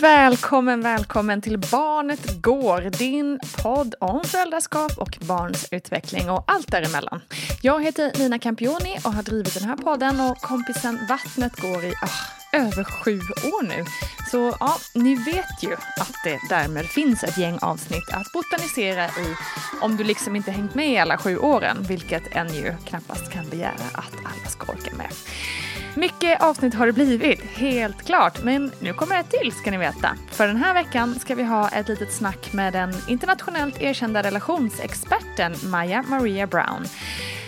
Välkommen, välkommen till Barnet Går, din podd om föräldraskap och barns utveckling och allt däremellan. Jag heter Nina Campioni och har drivit den här podden och kompisen Vattnet går i oh, över sju år nu. Så ja, ni vet ju att det därmed finns ett gäng avsnitt att botanisera i om du liksom inte hängt med i alla sju åren, vilket en ju knappast kan begära att alla ska orka med. Mycket avsnitt har det blivit, helt klart. Men nu kommer ett till ska ni veta. För den här veckan ska vi ha ett litet snack med den internationellt erkända relationsexperten Maja Maria Brown.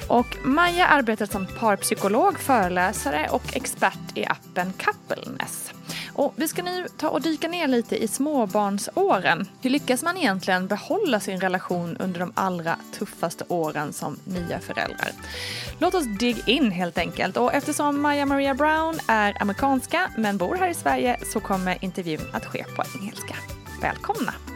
Och Maja arbetar som parpsykolog, föreläsare och expert i appen Coupleness. Och vi ska nu ta och dyka ner lite i småbarnsåren. Hur lyckas man egentligen behålla sin relation under de allra tuffaste åren som nya föräldrar? Låt oss dig in helt enkelt. Och eftersom Maja Maria Brown är amerikanska men bor här i Sverige så kommer intervjun att ske på engelska. Välkomna!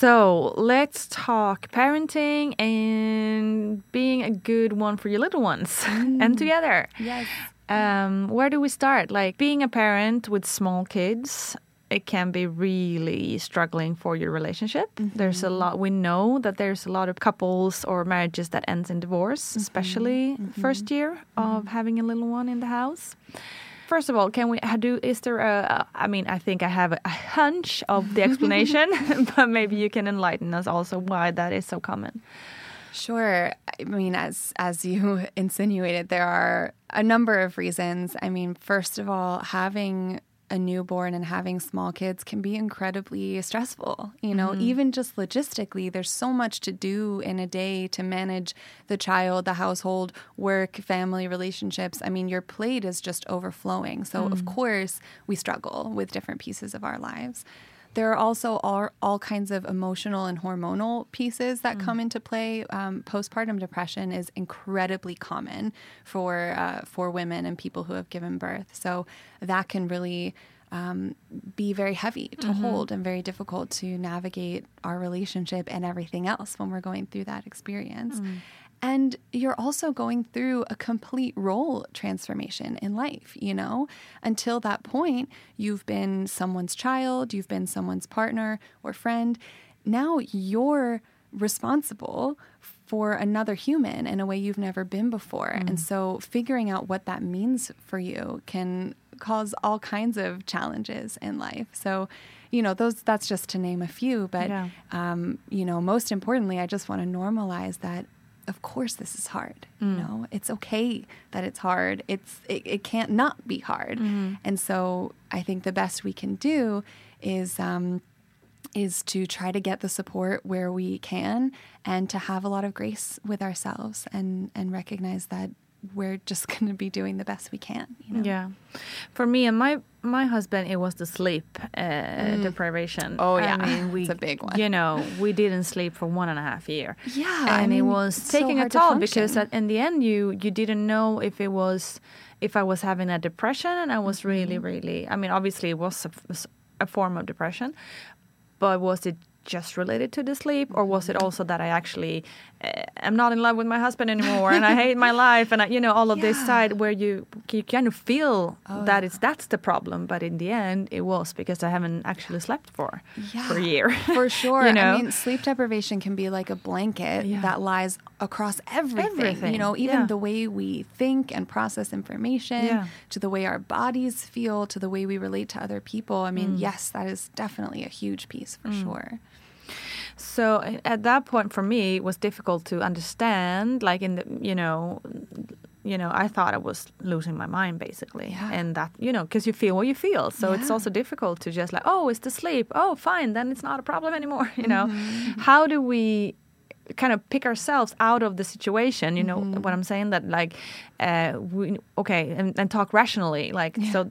So let's talk parenting and being a good one for your little ones and mm. together. Yes. Um, where do we start? Like being a parent with small kids, it can be really struggling for your relationship. There's a mm-hmm. lot. We know that there's a lot of couples or marriages that ends in divorce, mm-hmm. especially mm-hmm. first year of having a little one in the house. First of all, can we how do? Is there a? Uh, I mean, I think I have a hunch of the explanation, but maybe you can enlighten us also why that is so common. Sure. I mean, as as you insinuated, there are a number of reasons. I mean, first of all, having a newborn and having small kids can be incredibly stressful. You know, mm-hmm. even just logistically, there's so much to do in a day to manage the child, the household, work, family, relationships. I mean, your plate is just overflowing. So, of mm. course, we struggle with different pieces of our lives. There are also all, all kinds of emotional and hormonal pieces that come into play. Um, postpartum depression is incredibly common for uh, for women and people who have given birth. So that can really um, be very heavy to hold and very difficult to navigate our relationship and everything else when we're going through that experience. And you're also going through a complete role transformation in life, you know? Until that point, you've been someone's child, you've been someone's partner or friend. Now you're responsible for another human in a way you've never been before. And so figuring out what that means for you can cause all kinds of challenges in life. So, you know, those that's just to name a few, but Yeah. um, you know, most importantly, I just want to normalize that of course this is hard. You know, it's okay that it's hard. It's it, it can't not be hard. And so I think the best we can do is um, is to try to get the support where we can and to have a lot of grace with ourselves and and recognize that we're just going to be doing the best we can. You know? Yeah, for me and my my husband, it was the sleep uh, deprivation. Oh, yeah. I mean, we It's a big one. You know, we didn't sleep for one and a half year. Yeah, I and it was it's so taking a hard to toll because at, in the end, you you didn't know if it was if I was having a depression, and I was really, Mm-hmm. really. I mean, obviously, it was a, a form of depression, but was it just related to the sleep or was Mm-hmm. it also that i actually uh, am not in love with my husband anymore and i hate my life and I, you know all of this side where you you kind of feel Oh, that it's that's the problem but in the end it was because i haven't actually slept for for a year For sure. you know I mean, sleep deprivation can be like a blanket Yeah. that lies across everything. Everything, You know, even yeah. the way we think and process information, Yeah. to the way our bodies feel, to the way we relate to other people. I Mm. mean, yes, that is definitely a huge piece for sure. So at that point, for me, it was difficult to understand. Like in the, you know, you know, I thought I was losing my mind basically, Yeah. and that you know, because you feel what you feel. So it's also difficult to just like, oh, it's the sleep. Oh, fine, then it's not a problem anymore. You know, Mm-hmm. how do we? Kind of pick ourselves out of the situation you know Mm-hmm. what i'm saying that like uh we okay and, and talk rationally like so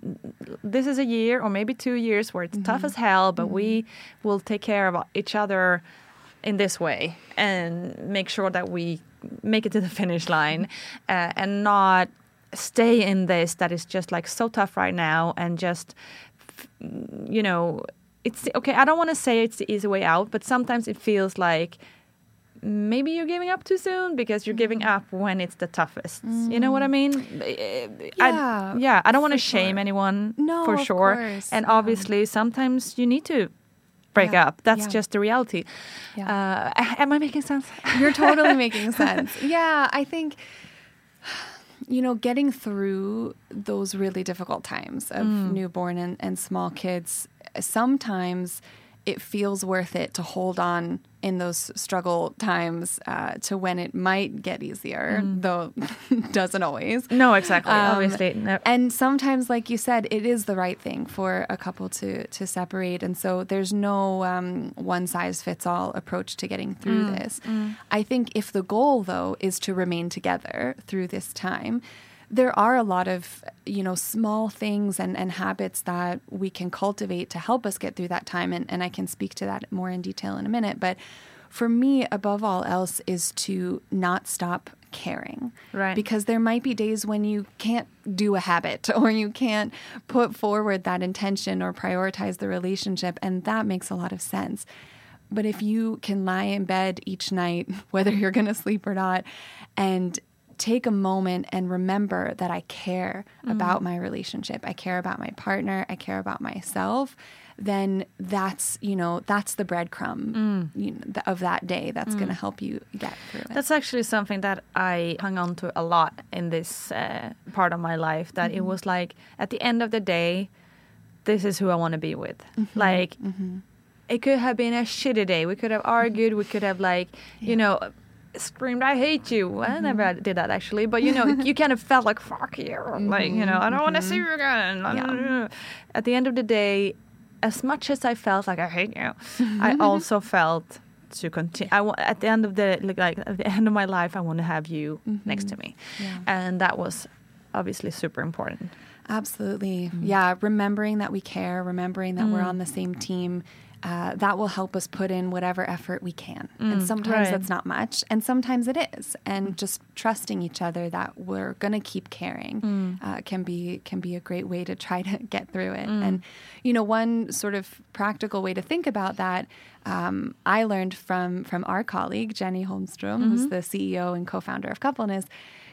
this is a year or maybe two years where it's tough Mm-hmm. as hell but we will take care of each other in this way and make sure that we make it to the finish line uh, and not stay in this that is just like so tough right now and just you know it's okay i don't want to say it's the easy way out but sometimes it feels like maybe you're giving up too soon because you're giving mm. up when it's the toughest you know what i mm. mean I- Yeah, yeah i don't want to shame sure. anyone No, for of sure course, and yeah. obviously sometimes you need to break Yeah, up that's yeah. just the reality Yeah. uh, am i making sense You're totally making sense. Yeah, I think you know, getting through those really difficult times of mm. newborn and, and small kids, sometimes it feels worth it to hold on in those struggle times uh, to when it might get easier, though doesn't always. no exactly Um, obviously no. And sometimes, like you said, it is the right thing for a couple to to separate, and so there's no um, one size fits all approach to getting through this. I think if the goal, though, is to remain together through this time. There are a lot of, you know, small things and, and habits that we can cultivate to help us get through that time. And, and I can speak to that more in detail in a minute. But for me, above all else, is to not stop caring. Right. Because there might be days when you can't do a habit or you can't put forward that intention or prioritize the relationship. And that makes a lot of sense. But if you can lie in bed each night, whether you're going to sleep or not, and take a moment and remember that I care mm-hmm. about my relationship, I care about my partner, I care about myself, then that's, you know, that's the breadcrumb mm. you know, th- of that day that's going to mm. help you get through it. That's actually something that I hung on to a lot in this uh, part of my life. That it mm-hmm. was like at the end of the day, this is who I want to be with. Mm-hmm. Like it could have been a shitty day. We could have argued. We could have like you know screamed, "I hate you." Well, I never mm-hmm. did that actually, but you know, you kind of felt like "fuck you," mm-hmm, like you know, I don't want to mm-hmm. see you again. At the end of the day, as much as I felt like I hate you, I also felt to continue. I at the end of the like, like at the end of my life, I want to have you next to me, and that was obviously super important. Absolutely. Yeah. Remembering that we care, remembering that we're mm. on the same team uh, that will help us put in whatever effort we can. and sometimes right. that's not much, and sometimes it is. And just trusting each other that we're going to keep caring uh, can be can be a great way to try to get through it. And you know, one sort of practical way to think about that um, I learned from from our colleague Jenny Holmstrom, who's the CEO and co-founder of Coupleness.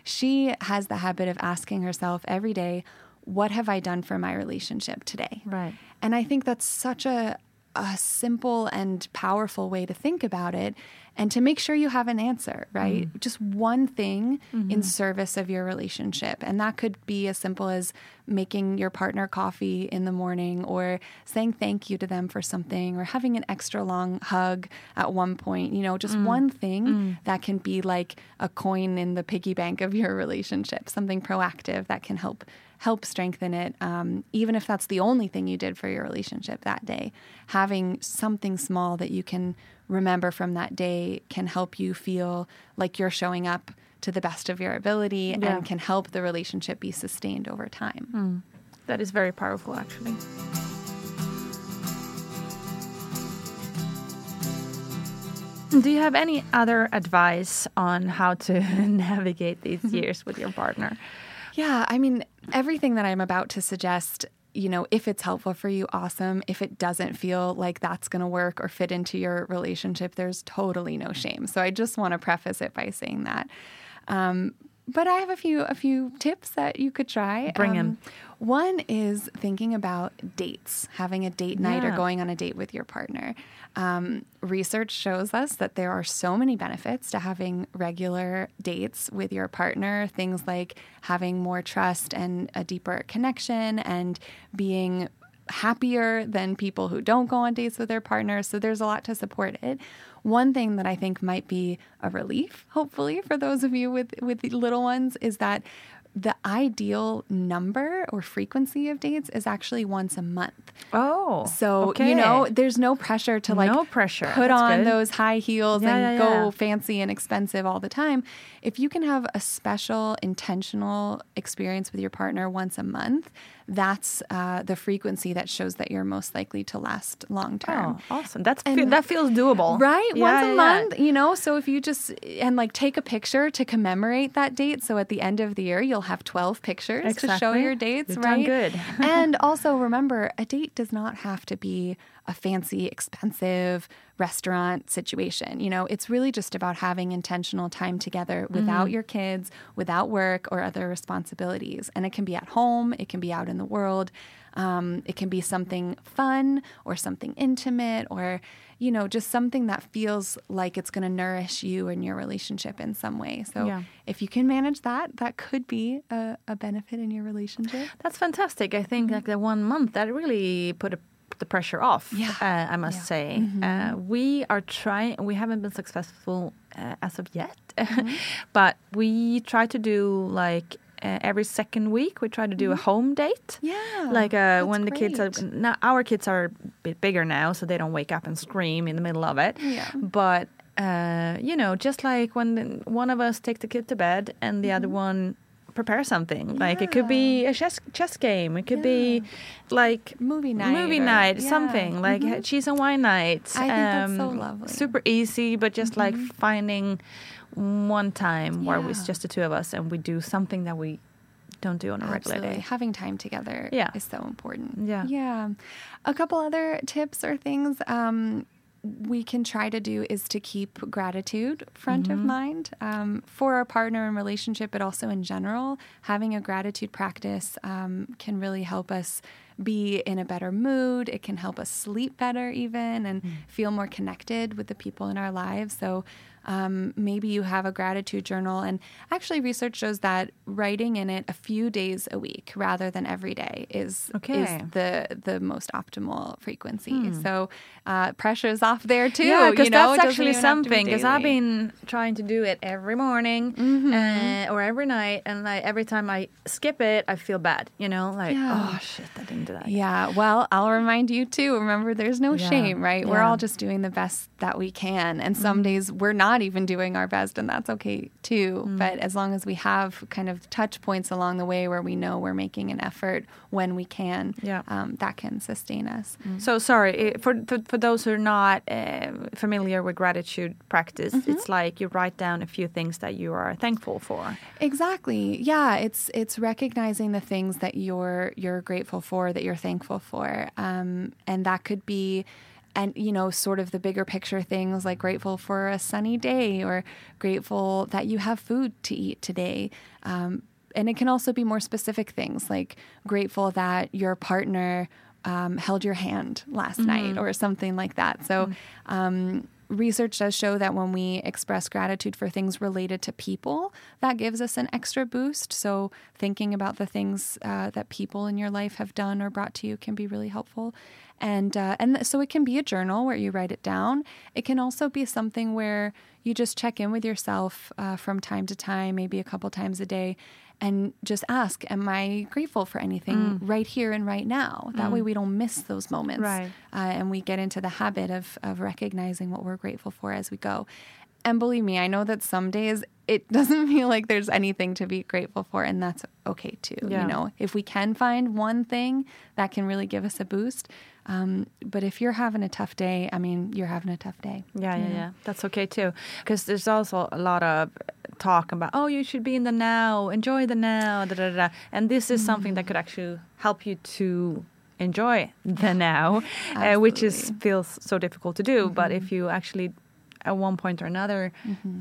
She has the habit of asking herself every day, "What have I done for my relationship today?" Right. And I think that's such a a simple and powerful way to think about it and to make sure you have an answer, right? Mm. Just one thing mm-hmm. in service of your relationship. And that could be as simple as making your partner coffee in the morning or saying thank you to them for something or having an extra long hug at one point. You know, just mm. one thing mm. that can be like a coin in the piggy bank of your relationship, something proactive that can help help strengthen it, um, even if that's the only thing you did for your relationship that day. Having something small that you can remember from that day can help you feel like you're showing up to the best of your ability Yeah. and can help the relationship be sustained over time. That is very powerful, actually. Do you have any other advice on how to navigate these years with your partner? Yeah, I mean, everything that I'm about to suggest, you know, if it's helpful for you, awesome. If it doesn't feel like that's going to work or fit into your relationship, there's totally no shame. So I just want to preface it by saying that. Um, but I have a few a few tips that you could try. Bring 'em. Um, One is thinking about dates, having a date night or going on a date with your partner. Um, research shows us that there are so many benefits to having regular dates with your partner. Things like having more trust and a deeper connection and being happier than people who don't go on dates with their partners. So there's a lot to support it. One thing that I think might be a relief, hopefully, for those of you with, with little ones, is that the ideal number or frequency of dates is actually once a month. Oh, So, okay. you know, there's no pressure to like No pressure. put That's on good. those high heels Yeah, and yeah, go yeah. fancy and expensive all the time. If you can have a special, intentional experience with your partner once a month, that's uh, the frequency that shows that you're most likely to last long term. Oh, awesome. That's And- that feels doable, Right? Yeah, Once a yeah. month, you know? So if you just, and like take a picture to commemorate that date. So at the end of the year, you'll have 12 pictures to show your dates, done right? good. and also remember, a date does not have to be a fancy, expensive restaurant situation. You know, it's really just about having intentional time together without your kids, without work or other responsibilities. And it can be at home, it can be out in the world. Um, it can be something fun or something intimate or, you know, just something that feels like it's going to nourish you and your relationship in some way. So Yeah. if you can manage that, that could be a, a benefit in your relationship. That's fantastic. I think like the one month that really put a, the pressure off. Yeah. uh, I must say uh, we are trying. We haven't been successful uh, as of yet, but we try to do like. Uh, every second week, we try to do a home date. Yeah, like uh, when the kids are great. now, our kids are a bit bigger now, so they don't wake up and scream in the middle of it. Yeah. But uh, you know, just like when one of us takes the kid to bed and the other one prepare something. Like it could be a chess chess game. It could be like Movie night movie night, yeah. something like Mhm. cheese and wine night. I think that's so lovely. Mm-hmm. Super easy, but just like finding one time where it's just the two of us and we do something that we don't do on a regular Absolutely. day. Having time together Yeah. is so important. Yeah. Yeah. A couple other tips or things um, we can try to do is to keep gratitude front of mind um, for our partner and relationship, but also in general. Having a gratitude practice um, can really help us be in a better mood. It can help us sleep better, even, and feel more connected with the people in our lives. So, um, maybe you have a gratitude journal, and actually, research shows that writing in it a few days a week rather than every day is Okay. is the the most optimal frequency. So, uh, pressure's off there too. Yeah, because you know? that's actually even have to be something. Because I've been trying to do it every morning Mm-hmm. uh, or every night, and like every time I skip it, I feel bad. You know, like Yeah. oh shit, I didn't do that. Yeah, well, I'll remind you too. Remember, there's no Yeah, shame, right? We're all just doing the best that we can. And some days we're not not even doing our best, and that's okay too. Mm. But as long as we have kind of touch points along the way where we know we're making an effort when we can, Yeah. um, that can sustain us. So sorry eh, for for, for those who are not uh, familiar with gratitude practice. Mm-hmm. It's like you write down a few things that you are thankful for. Exactly. Yeah, it's it's recognizing the things that you're you're grateful for, that you're thankful for, um, and that could be, and you know, sort of the bigger picture things like grateful for a sunny day or grateful that you have food to eat today. Um, and it can also be more specific things like grateful that your partner um, held your hand last night or something like that. So, um, research does show that when we express gratitude for things related to people, that gives us an extra boost. So, thinking about the things uh, that people in your life have done or brought to you can be really helpful. And uh, and so it can be a journal where you write it down. It can also be something where you just check in with yourself uh, from time to time, maybe a couple times a day, and just ask, "Am I grateful for anything right here and right now?" That way, we don't miss those moments Right. uh, and we get into the habit of of recognizing what we're grateful for as we go. And believe me, I know that some days it doesn't feel like there's anything to be grateful for, and that's okay too. Yeah. You know, if we can find one thing that can really give us a boost. Um, but if you're having a tough day, I mean, you're having a tough day. Yeah, yeah, know? yeah. That's okay too. Because there's also a lot of talk about, oh, you should be in the now, enjoy the now, da da da. And this is something that could actually help you to enjoy the now, uh, which is feels so difficult to do. But if you actually, at one point or another,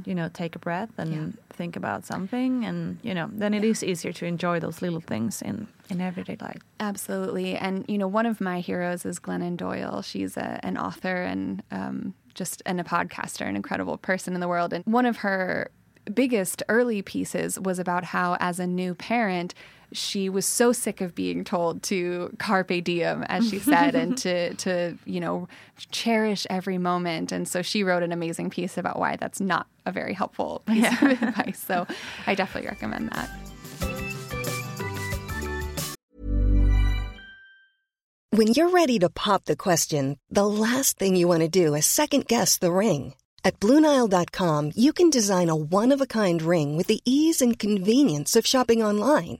you know, take a breath and think about something, and you know, then it is easier to enjoy those little things in in everyday life. Absolutely. And, you know, one of my heroes is Glennon Doyle. She's a, an author and um, just and a podcaster, an incredible person in the world. And one of her biggest early pieces was about how, as a new parent, she was so sick of being told to carpe diem, as she said, and to, to, you know, cherish every moment. And so she wrote an amazing piece about why that's not a very helpful piece of advice. So I definitely recommend that. When you're ready to pop the question, the last thing you want to do is second guess the ring. At Bluenile.com, you can design a one of a kind ring with the ease and convenience of shopping online.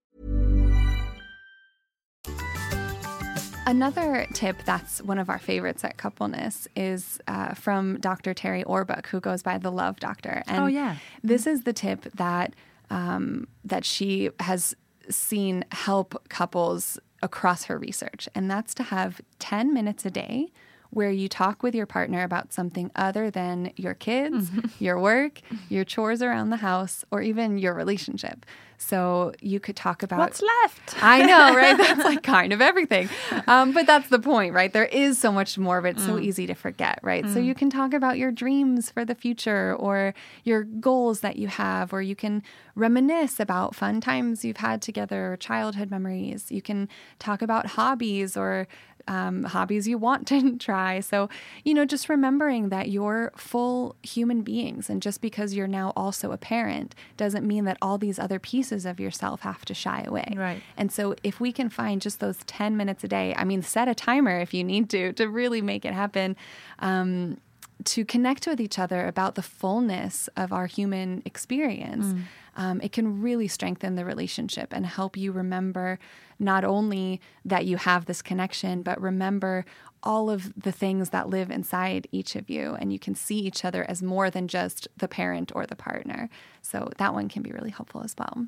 Another tip that's one of our favorites at Coupleness is uh, from Dr. Terri Orbuch, who goes by the Love Doctor. And Oh, yeah. this is the tip that um, that she has seen help couples across her research, and that's to have ten minutes a day where you talk with your partner about something other than your kids, mm-hmm. your work, your chores around the house, or even your relationship. So you could talk about What's left? I know, right? That's like kind of everything. Um, but that's the point, right? There is so much more of it, so mm. easy to forget, right? So mm. you can talk about your dreams for the future or your goals that you have, or you can reminisce about fun times you've had together, or childhood memories. You can talk about hobbies or um, hobbies you want to try. So, you know, just remembering that you're full human beings. And just because you're now also a parent doesn't mean that all these other pieces of yourself have to shy away. Right. And so, if we can find just those 10 minutes a day, I mean, set a timer if you need to, to really make it happen. Um, to connect with each other about the fullness of our human experience, um, it can really strengthen the relationship and help you remember not only that you have this connection, but remember all of the things that live inside each of you. And you can see each other as more than just the parent or the partner. So that one can be really helpful as well.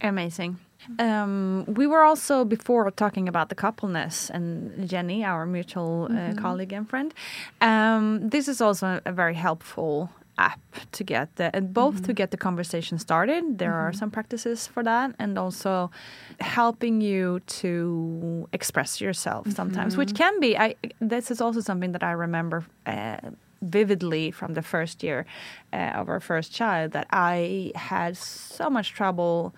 Amazing. Um, we were also before talking about the coupleness and Jenny, our mutual uh, colleague and friend. Um, this is also a very helpful app to get the, and both to mm-hmm. get the conversation started. There are mm-hmm. some practices for that, and also helping you to express yourself sometimes, which mm-hmm. can be. I this is also something that I remember. Uh, vividly from the first year uh, of our first child that I had so much trouble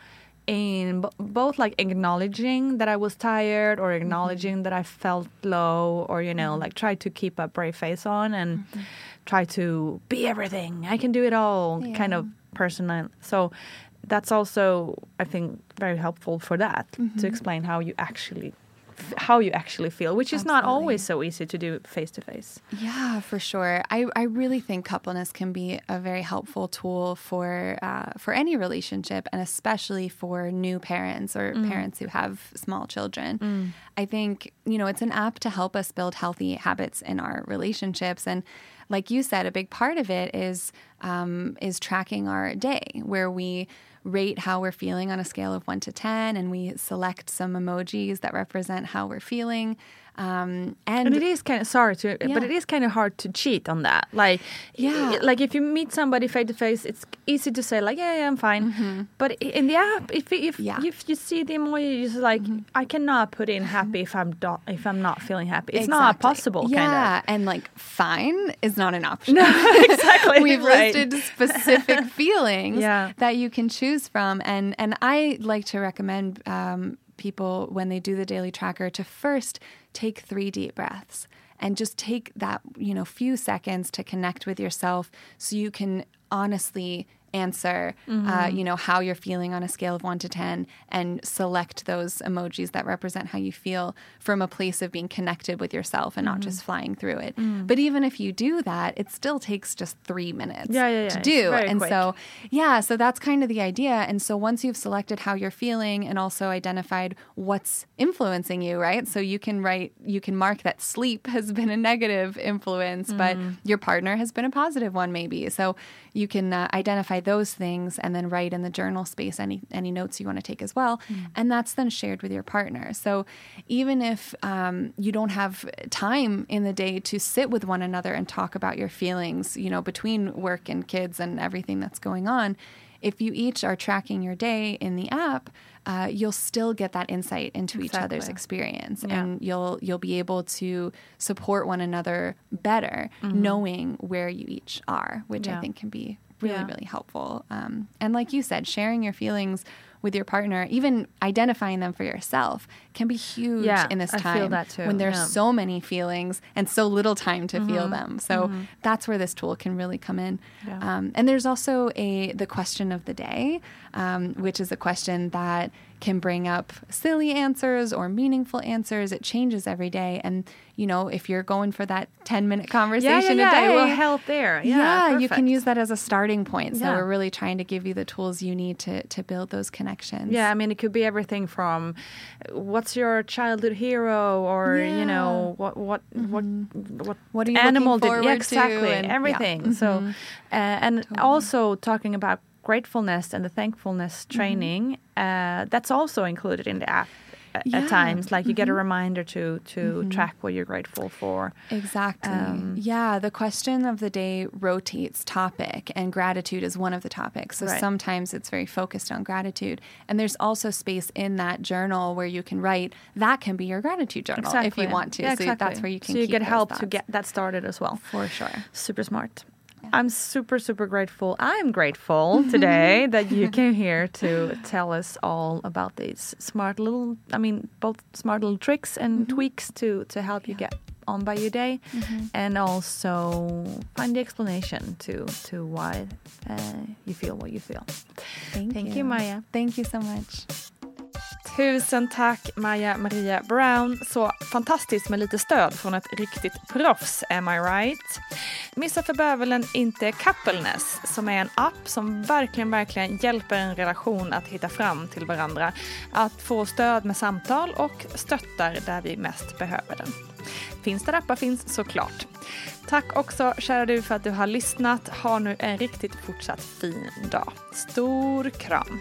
in b- both like acknowledging that I was tired or acknowledging that I felt low or you know like try to keep a brave face on and try to be everything. I can do it all kind of person. So that's also I think very helpful for that to mm-hmm. explain how you actually how you actually feel which is not always so easy to do face to face Yeah, for sure. I, I really think coupleness can be a very helpful tool for uh, for any relationship, and especially for new parents or mm. parents who have small children. Mm. I think you know it's an app to help us build healthy habits in our relationships, and like you said, a big part of it is um, is tracking our day, where we rate how we're feeling on a scale of one to ten, and we select some emojis that represent how we're feeling. Um, and, And it is kind of sorry to, but it is kind of hard to cheat on that. Like, Yeah. like if you meet somebody face to face, it's easy to say like, yeah, yeah I'm fine. But in the app, if if. Yeah. If you see the emoji, you're just like, I cannot put in happy if I'm do- if I'm not feeling happy. It's not possible. Yeah, Kind and like fine is not an option. No, exactly. We've right. listed specific feelings Yeah. that you can choose from, and and I like to recommend um, people when they do the daily tracker to first take three deep breaths and just take that you know few seconds to connect with yourself, so you can honestly answer uh, you know how you're feeling on a scale of 1 to 10 and select those emojis that represent how you feel from a place of being connected with yourself and not just flying through it. But even if you do that it still takes just three minutes Yeah, yeah, yeah. to do and quick. so yeah so that's kind of the idea. And so once you've selected how you're feeling and also identified what's influencing you right? So you can write you can mark that sleep has been a negative influence but Mm-hmm. your partner has been a positive one maybe. So you can uh, identify those things and then write in the journal space any any notes you want to take as well Mm. and that's then shared with your partner so even if um, you don't have time in the day to sit with one another and talk about your feelings you know between work and kids and everything that's going on if you each are tracking your day in the app uh, you'll still get that insight into each other's experience Yeah. and you'll you'll be able to support one another better knowing where you each are which Mm-hmm. Yeah. i think can be really Yeah. really helpful um, and like you said sharing your feelings with your partner even identifying them for yourself can be huge Yeah, in this I time feel that too, when there's yeah. Mm-hmm. so many feelings and so little time to feel them so that's where this tool can really come in um, and there's also a the question of the day um, which is a question that can bring up silly answers or meaningful answers it changes every day and you know if you're going for that 10 minute yeah, yeah, conversation yeah. a day It will help there. Yeah, you can use that as a starting point. So Yeah. we're really trying to give you the tools you need to to build those connections. Yeah, I mean, it could be everything from what's your childhood hero, or you know what what what what What are you animal did yeah, exactly and- yeah. everything. So, Mhm. uh, and also talking about gratefulness and the thankfulness Mm-hmm. training, uh, that's also included in the app. Yeah. At times, like you get a Mhm. reminder to to Mhm. track what you're grateful for. Exactly. Um, yeah, the question of the day rotates topic, and gratitude is one of the topics. So Right. sometimes it's very focused on gratitude. And there's also space in that journal where you can write that can be your gratitude journal if you want to. Yeah, so exactly. that's where you can So you get help to get that started as well. For sure. Super smart. I'm super, super grateful. I'm grateful today that you came here to tell us all about these smart little, I mean, both smart little tricks and tweaks to, to help you get on by your day and also find the explanation to, to why uh, you feel what you feel. Thank, Thank you, Maya. Thank you so much. Tusen tack Maja Maria Brown. Så fantastiskt med lite stöd från ett riktigt proffs, am I right? Missa för bövelen inte Coupleness som är en app som verkligen, verkligen hjälper en relation att hitta fram till varandra. Att få stöd med samtal och stöttar där vi mest behöver den. Finns där appar finns såklart. Tack också kära du för att du har lyssnat. Ha nu en riktigt fortsatt fin dag. Stor kram!